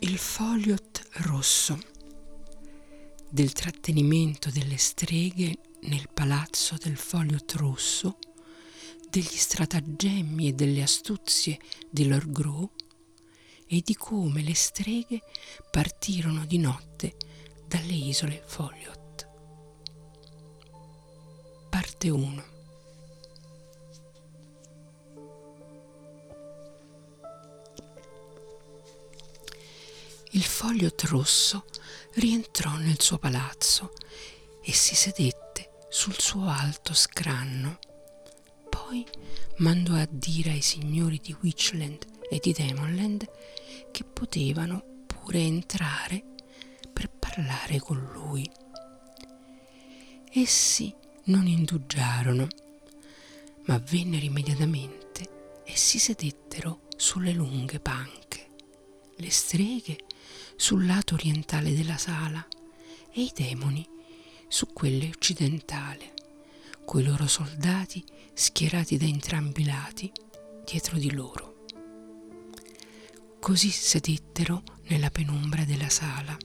Il Foliot rosso del trattenimento delle streghe nel palazzo del Foliot rosso, degli stratagemmi e delle astuzie di Lord Gros e di come le streghe partirono di notte dalle isole Foliot. Parte 1 Il Foliot rosso rientrò nel suo palazzo e si sedette sul suo alto scranno. Poi mandò a dire ai signori di Witchland e di Demonland che potevano pure entrare per parlare con lui. Essi non indugiarono, ma vennero immediatamente e si sedettero sulle lunghe panche. Le streghe sul lato orientale della sala e i demoni su quelle occidentale, coi loro soldati schierati da entrambi i lati dietro di loro. Così sedettero nella penombra della sala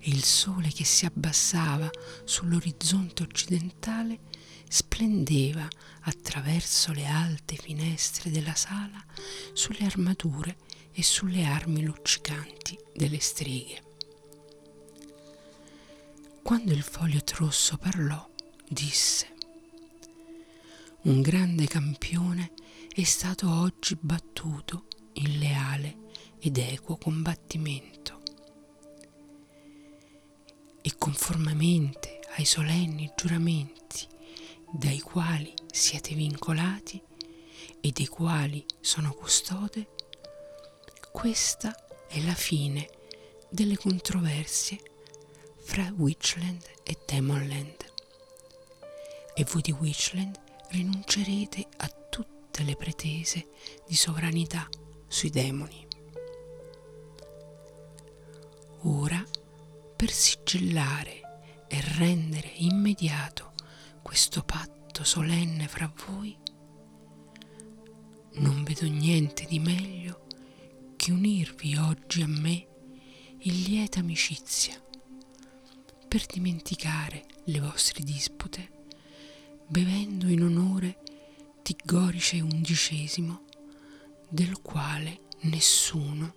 e il sole che si abbassava sull'orizzonte occidentale splendeva attraverso le alte finestre della sala sulle armature e sulle armi luccicanti delle streghe. Quando il foglio rosso parlò, disse Un grande campione è stato oggi battuto in leale ed equo combattimento e conformemente ai solenni giuramenti dai quali siete vincolati e dei quali sono custode, questa è la fine delle controversie fra Witchland e Demonland. E voi di Witchland rinuncerete a tutte le pretese di sovranità sui demoni. Ora, per sigillare e rendere immediato questo patto solenne fra voi, non vedo niente di meglio che unirvi oggi a me in lieta amicizia, per dimenticare le vostre dispute, bevendo in onore di Gorice undicesimo, del quale nessuno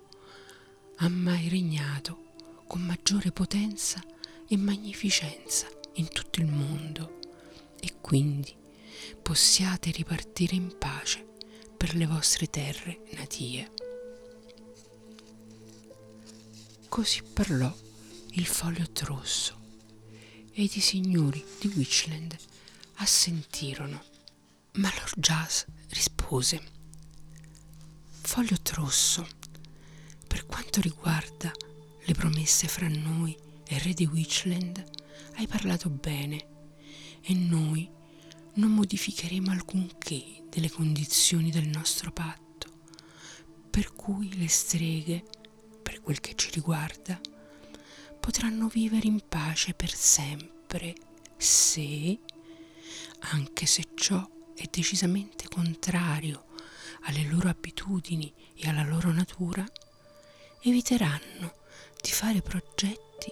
ha mai regnato con maggiore potenza e magnificenza in tutto il mondo, e quindi possiate ripartire in pace per le vostre terre natie. Così parlò il foglio rosso ed i signori di Witchland assentirono. Ma Lord Jazz rispose: Foglio rosso, per quanto riguarda le promesse fra noi e il re di Witchland, hai parlato bene e noi non modificheremo alcunché delle condizioni del nostro patto, per cui le streghe quel che ci riguarda, potranno vivere in pace per sempre se, anche se ciò è decisamente contrario alle loro abitudini e alla loro natura, eviteranno di fare progetti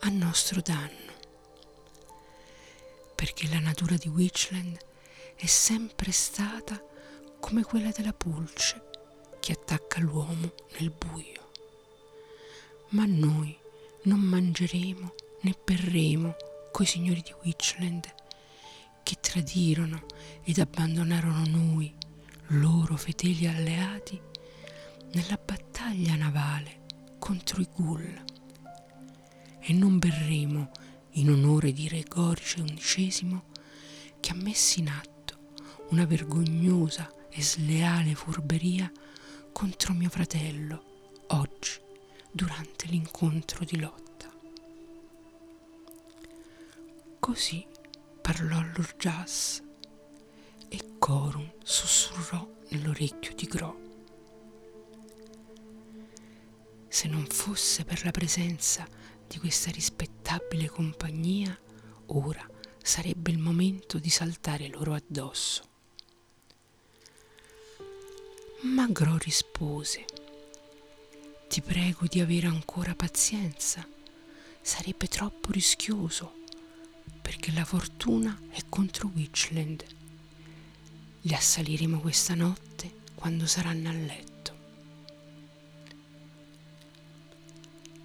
a nostro danno. Perché la natura di Witchland è sempre stata come quella della pulce che attacca l'uomo nel buio ma noi non mangeremo né berremo coi signori di Witchland che tradirono ed abbandonarono noi, loro fedeli alleati, nella battaglia navale contro i Ghoul. E non berremo in onore di Re Gorice XI che ha messo in atto una vergognosa e sleale furberia contro mio fratello oggi durante l'incontro di lotta. Così parlò l'Urgias e Corun sussurrò nell'orecchio di Gro. Se non fosse per la presenza di questa rispettabile compagnia, ora sarebbe il momento di saltare loro addosso. Ma Gro rispose ti prego di avere ancora pazienza. Sarebbe troppo rischioso, perché la fortuna è contro Witchland. Li assaliremo questa notte quando saranno a letto.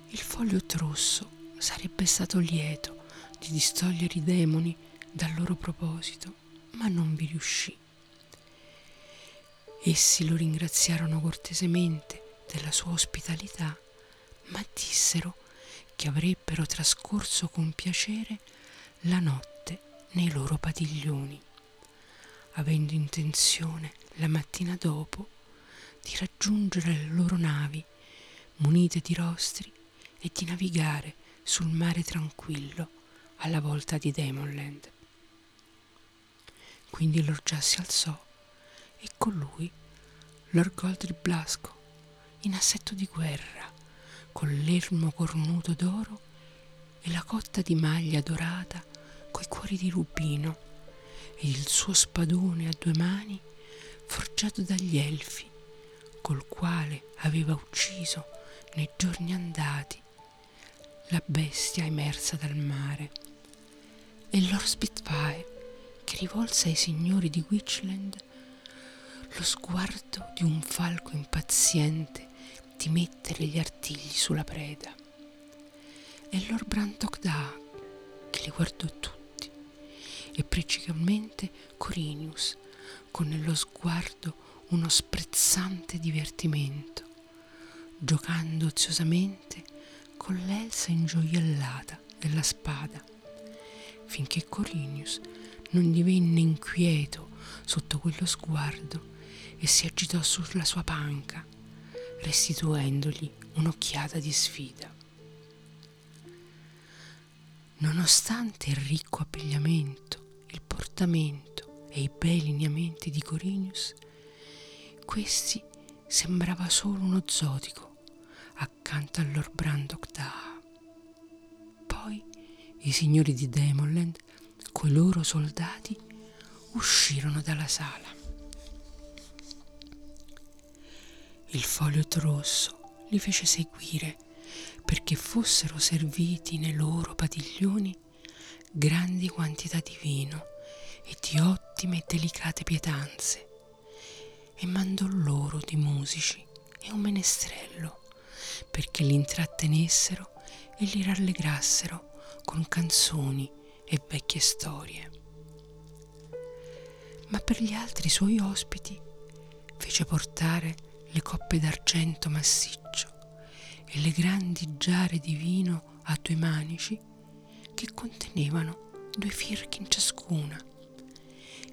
Il foglio rosso sarebbe stato lieto di distogliere i demoni dal loro proposito, ma non vi riuscì. Essi lo ringraziarono cortesemente della sua ospitalità, ma dissero che avrebbero trascorso con piacere la notte nei loro padiglioni, avendo intenzione la mattina dopo di raggiungere le loro navi munite di rostri e di navigare sul mare tranquillo alla volta di Demonland. Quindi Lord Già si alzò e con lui Lord Goldri Blasco in assetto di guerra, con l'ermo cornuto d'oro e la cotta di maglia dorata coi cuori di rubino ed il suo spadone a due mani forgiato dagli elfi, col quale aveva ucciso nei giorni andati la bestia emersa dal mare. E Lord Spitfire, che rivolse ai signori di Witchland lo sguardo di un falco impaziente di mettere gli artigli sulla preda. E Lord Brantock che li guardò tutti, e principalmente Corinius, con nello sguardo uno sprezzante divertimento, giocando oziosamente con l'elsa ingioiellata della spada, finché Corinius non divenne inquieto sotto quello sguardo e si agitò sulla sua panca restituendogli un'occhiata di sfida. Nonostante il ricco abbigliamento, il portamento e i bei lineamenti di Corinius, questi sembrava solo uno zotico accanto al Lord Brandok da. Poi i signori di Demonland, coi loro soldati, uscirono dalla sala. Il foglio rosso li fece seguire perché fossero serviti nei loro padiglioni grandi quantità di vino e di ottime e delicate pietanze e mandò loro di musici e un menestrello perché li intrattenessero e li rallegrassero con canzoni e vecchie storie. Ma per gli altri suoi ospiti fece portare le coppe d'argento massiccio e le grandi giare di vino a due manici che contenevano due firchi in ciascuna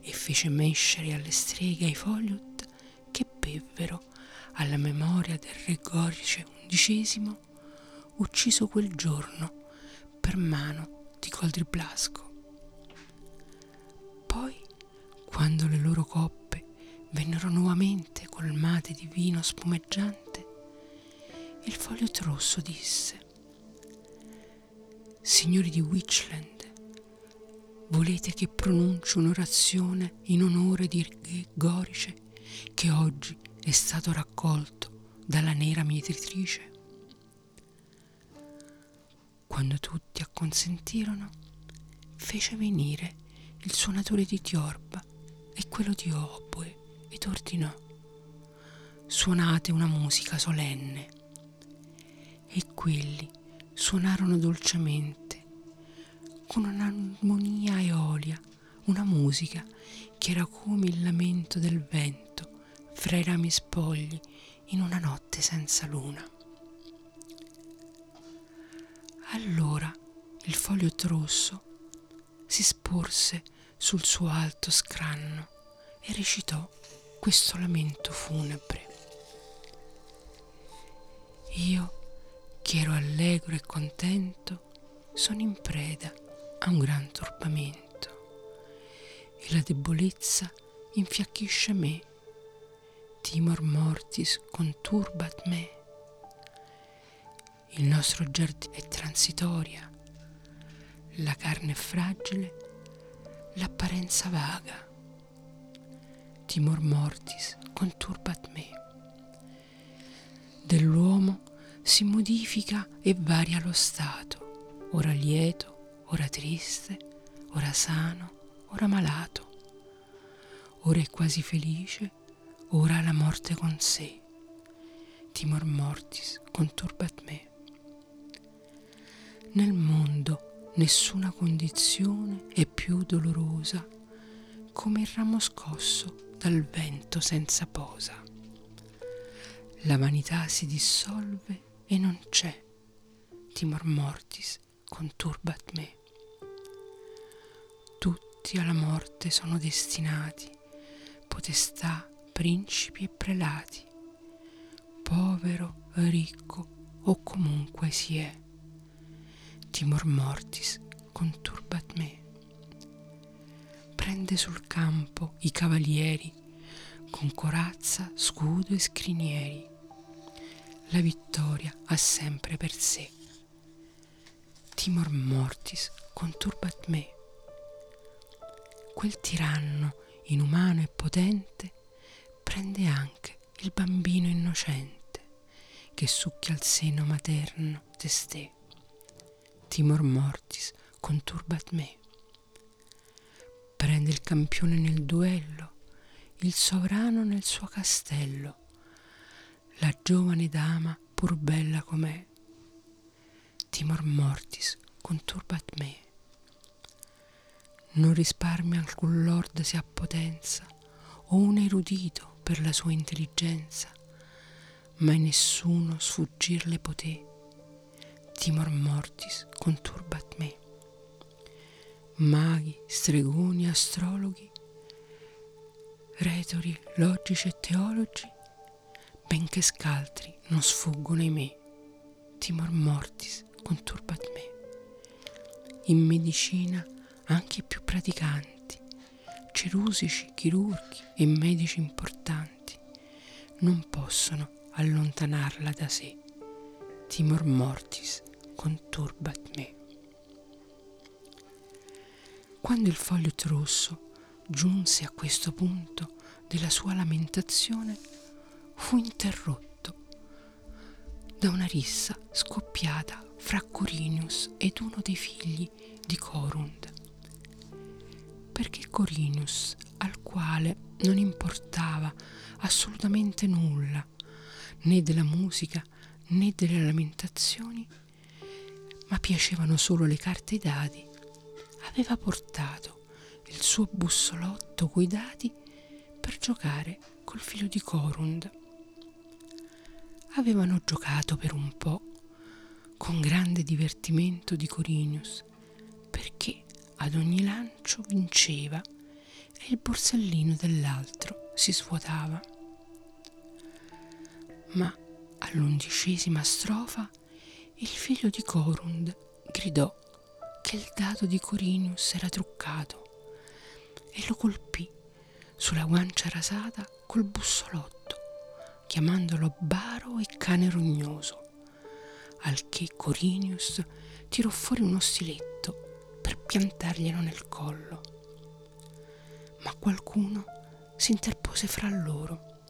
e fece mescere alle streghe ai Foliot che bevvero alla memoria del re Gorice XI ucciso quel giorno per mano di Coldri Blasco. Poi, quando le loro coppe vennero nuovamente colmate di vino spumeggiante, il foglio rosso disse, Signori di Witchland, volete che pronunci un'orazione in onore di Gorice che oggi è stato raccolto dalla nera mietritrice? Quando tutti acconsentirono, fece venire il suonatore di tiorba e quello di oboe ed ordinò suonate una musica solenne e quelli suonarono dolcemente con un'armonia eolia una musica che era come il lamento del vento fra i rami spogli in una notte senza luna. Allora il foglio rosso si sporse sul suo alto scranno e recitò questo lamento funebre. Io, che ero allegro e contento, sono in preda a un gran turbamento e la debolezza infiacchisce me. Timor mortis conturbat me. Il nostro giardino è transitoria, la carne è fragile, l'apparenza vaga timor mortis conturbat me. Dell'uomo si modifica e varia lo stato, ora lieto, ora triste, ora sano, ora malato. Ora è quasi felice, ora ha la morte con sé. Timor mortis conturbat me. Nel mondo nessuna condizione è più dolorosa come il ramo scosso dal vento senza posa. La vanità si dissolve e non c'è. Timor mortis conturbat me. Tutti alla morte sono destinati, potestà, principi e prelati, povero, ricco o comunque si è timor mortis conturbat me. Prende sul campo i cavalieri con corazza, scudo e scrinieri. La vittoria ha sempre per sé. Timor mortis conturbat me. Quel tiranno inumano e potente prende anche il bambino innocente che succhia al seno materno testè timor mortis conturbat me. Prende il campione nel duello, il sovrano nel suo castello, la giovane dama pur bella com'è. Timor mortis conturbat me. Non risparmia alcun lord se ha potenza o un erudito per la sua intelligenza, mai nessuno sfuggirle poté timor mortis conturbat me. Maghi, stregoni, astrologhi, retori, logici e teologi, benché scaltri, non sfuggono ai me. Timor mortis conturbat me. In medicina anche i più praticanti, cerusici, chirurghi e medici importanti, non possono allontanarla da sé. Timor mortis conturbat me. Quando il foglio rosso giunse a questo punto della sua lamentazione, fu interrotto da una rissa scoppiata fra Corinius ed uno dei figli di Corund. Perché Corinius, al quale non importava assolutamente nulla, né della musica né delle lamentazioni, ma piacevano solo le carte e i dadi, aveva portato il suo bussolotto coi dadi per giocare col figlio di Corund. Avevano giocato per un po', con grande divertimento di Corinius, perché ad ogni lancio vinceva e il borsellino dell'altro si svuotava. Ma all'undicesima strofa il figlio di Corund gridò che il dado di Corinius era truccato e lo colpì sulla guancia rasata col bussolotto, chiamandolo baro e cane rognoso, al che Corinius tirò fuori uno stiletto per piantarglielo nel collo. Ma qualcuno si interpose fra loro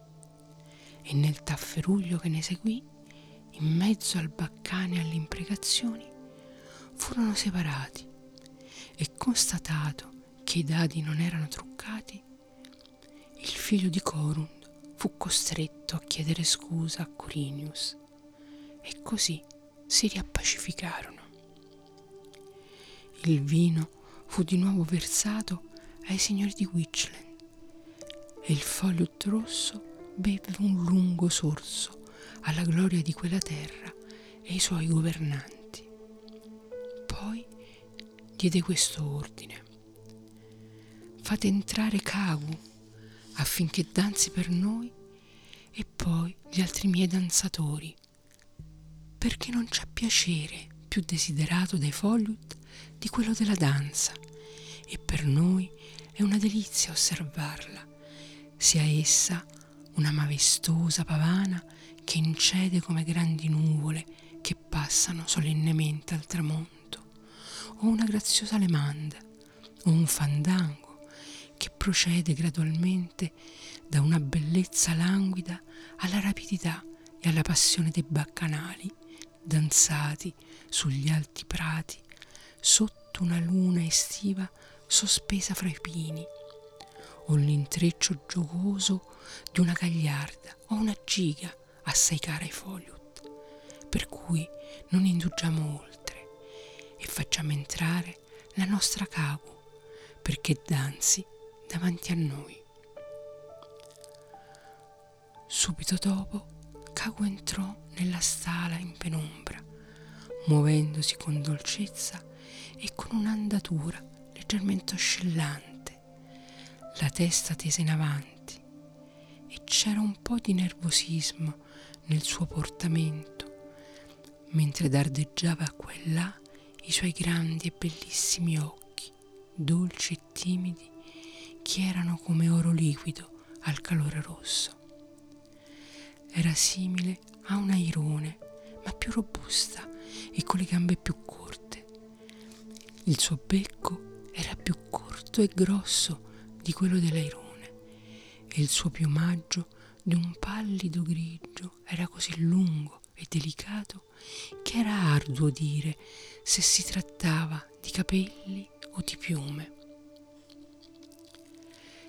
e nel tafferuglio che ne seguì in mezzo al baccane e alle imprecazioni, furono separati e constatato che i dadi non erano truccati, il figlio di Corund fu costretto a chiedere scusa a Corinius e così si riappacificarono. Il vino fu di nuovo versato ai signori di Witchland e il foglio rosso beve un lungo sorso alla gloria di quella terra e ai suoi governanti. Diede questo ordine. Fate entrare Kagu affinché danzi per noi e poi gli altri miei danzatori, perché non c'è piacere più desiderato dai Fogliut di quello della danza e per noi è una delizia osservarla, sia essa una majestosa pavana che incede come grandi nuvole che passano solennemente al tramonto, o una graziosa lemanda, o un fandango che procede gradualmente da una bellezza languida alla rapidità e alla passione dei baccanali danzati sugli alti prati, sotto una luna estiva sospesa fra i pini, o l'intreccio giocoso di una gagliarda o una giga assai cara ai Foliot, per cui non indugiamo oltre e facciamo entrare la nostra Kagu perché danzi davanti a noi. Subito dopo Kagu entrò nella stala in penombra, muovendosi con dolcezza e con un'andatura leggermente oscillante, la testa tesa in avanti, e c'era un po' di nervosismo nel suo portamento, mentre dardeggiava qua e là i suoi grandi e bellissimi occhi, dolci e timidi, che erano come oro liquido al calore rosso. Era simile a un airone, ma più robusta e con le gambe più corte. Il suo becco era più corto e grosso di quello dell'airone e il suo piumaggio di un pallido grigio era così lungo e delicato che era arduo dire se si trattava di capelli o di piume.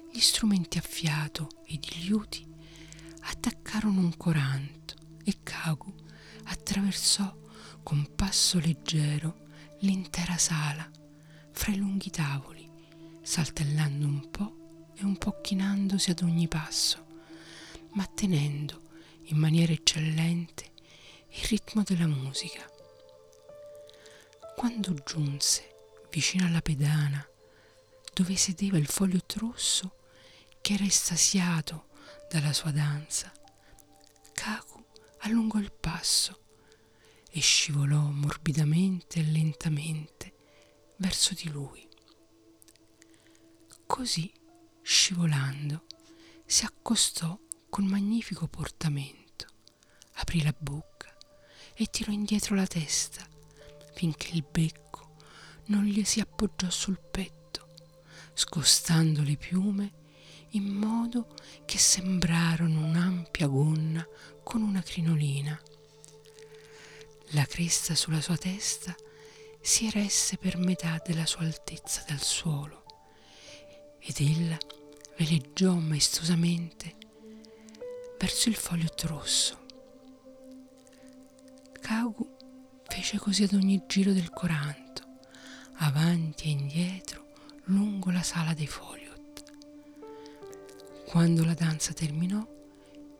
Gli strumenti a fiato ed i liuti attaccarono un coranto e Kagu attraversò con passo leggero l'intera sala fra i lunghi tavoli, saltellando un po' e un po' chinandosi ad ogni passo, ma tenendo in maniera eccellente il ritmo della musica. Quando giunse vicino alla pedana dove sedeva il foglio rosso che era estasiato dalla sua danza, Kaku allungò il passo e scivolò morbidamente e lentamente verso di lui. Così, scivolando, si accostò con magnifico portamento, aprì la bocca e tirò indietro la testa finché il becco non gli si appoggiò sul petto, scostando le piume in modo che sembrarono un'ampia gonna con una crinolina. La cresta sulla sua testa si eresse per metà della sua altezza dal suolo ed ella veleggiò maestosamente verso il foglio rosso. Kaugu fece così ad ogni giro del coranto, avanti e indietro lungo la sala dei fogli. Quando la danza terminò,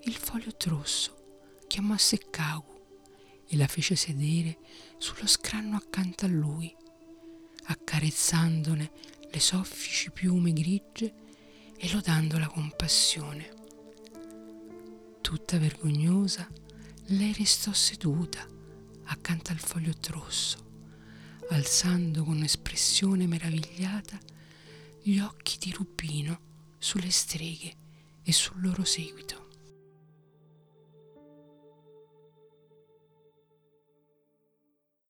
il foglio rosso chiamò a sé Kagu e la fece sedere sullo scranno accanto a lui, accarezzandone le soffici piume grigie e lodandola con passione. Tutta vergognosa, lei restò seduta accanto al foglio rosso, alzando con espressione meravigliata gli occhi di rubino sulle streghe e sul loro seguito.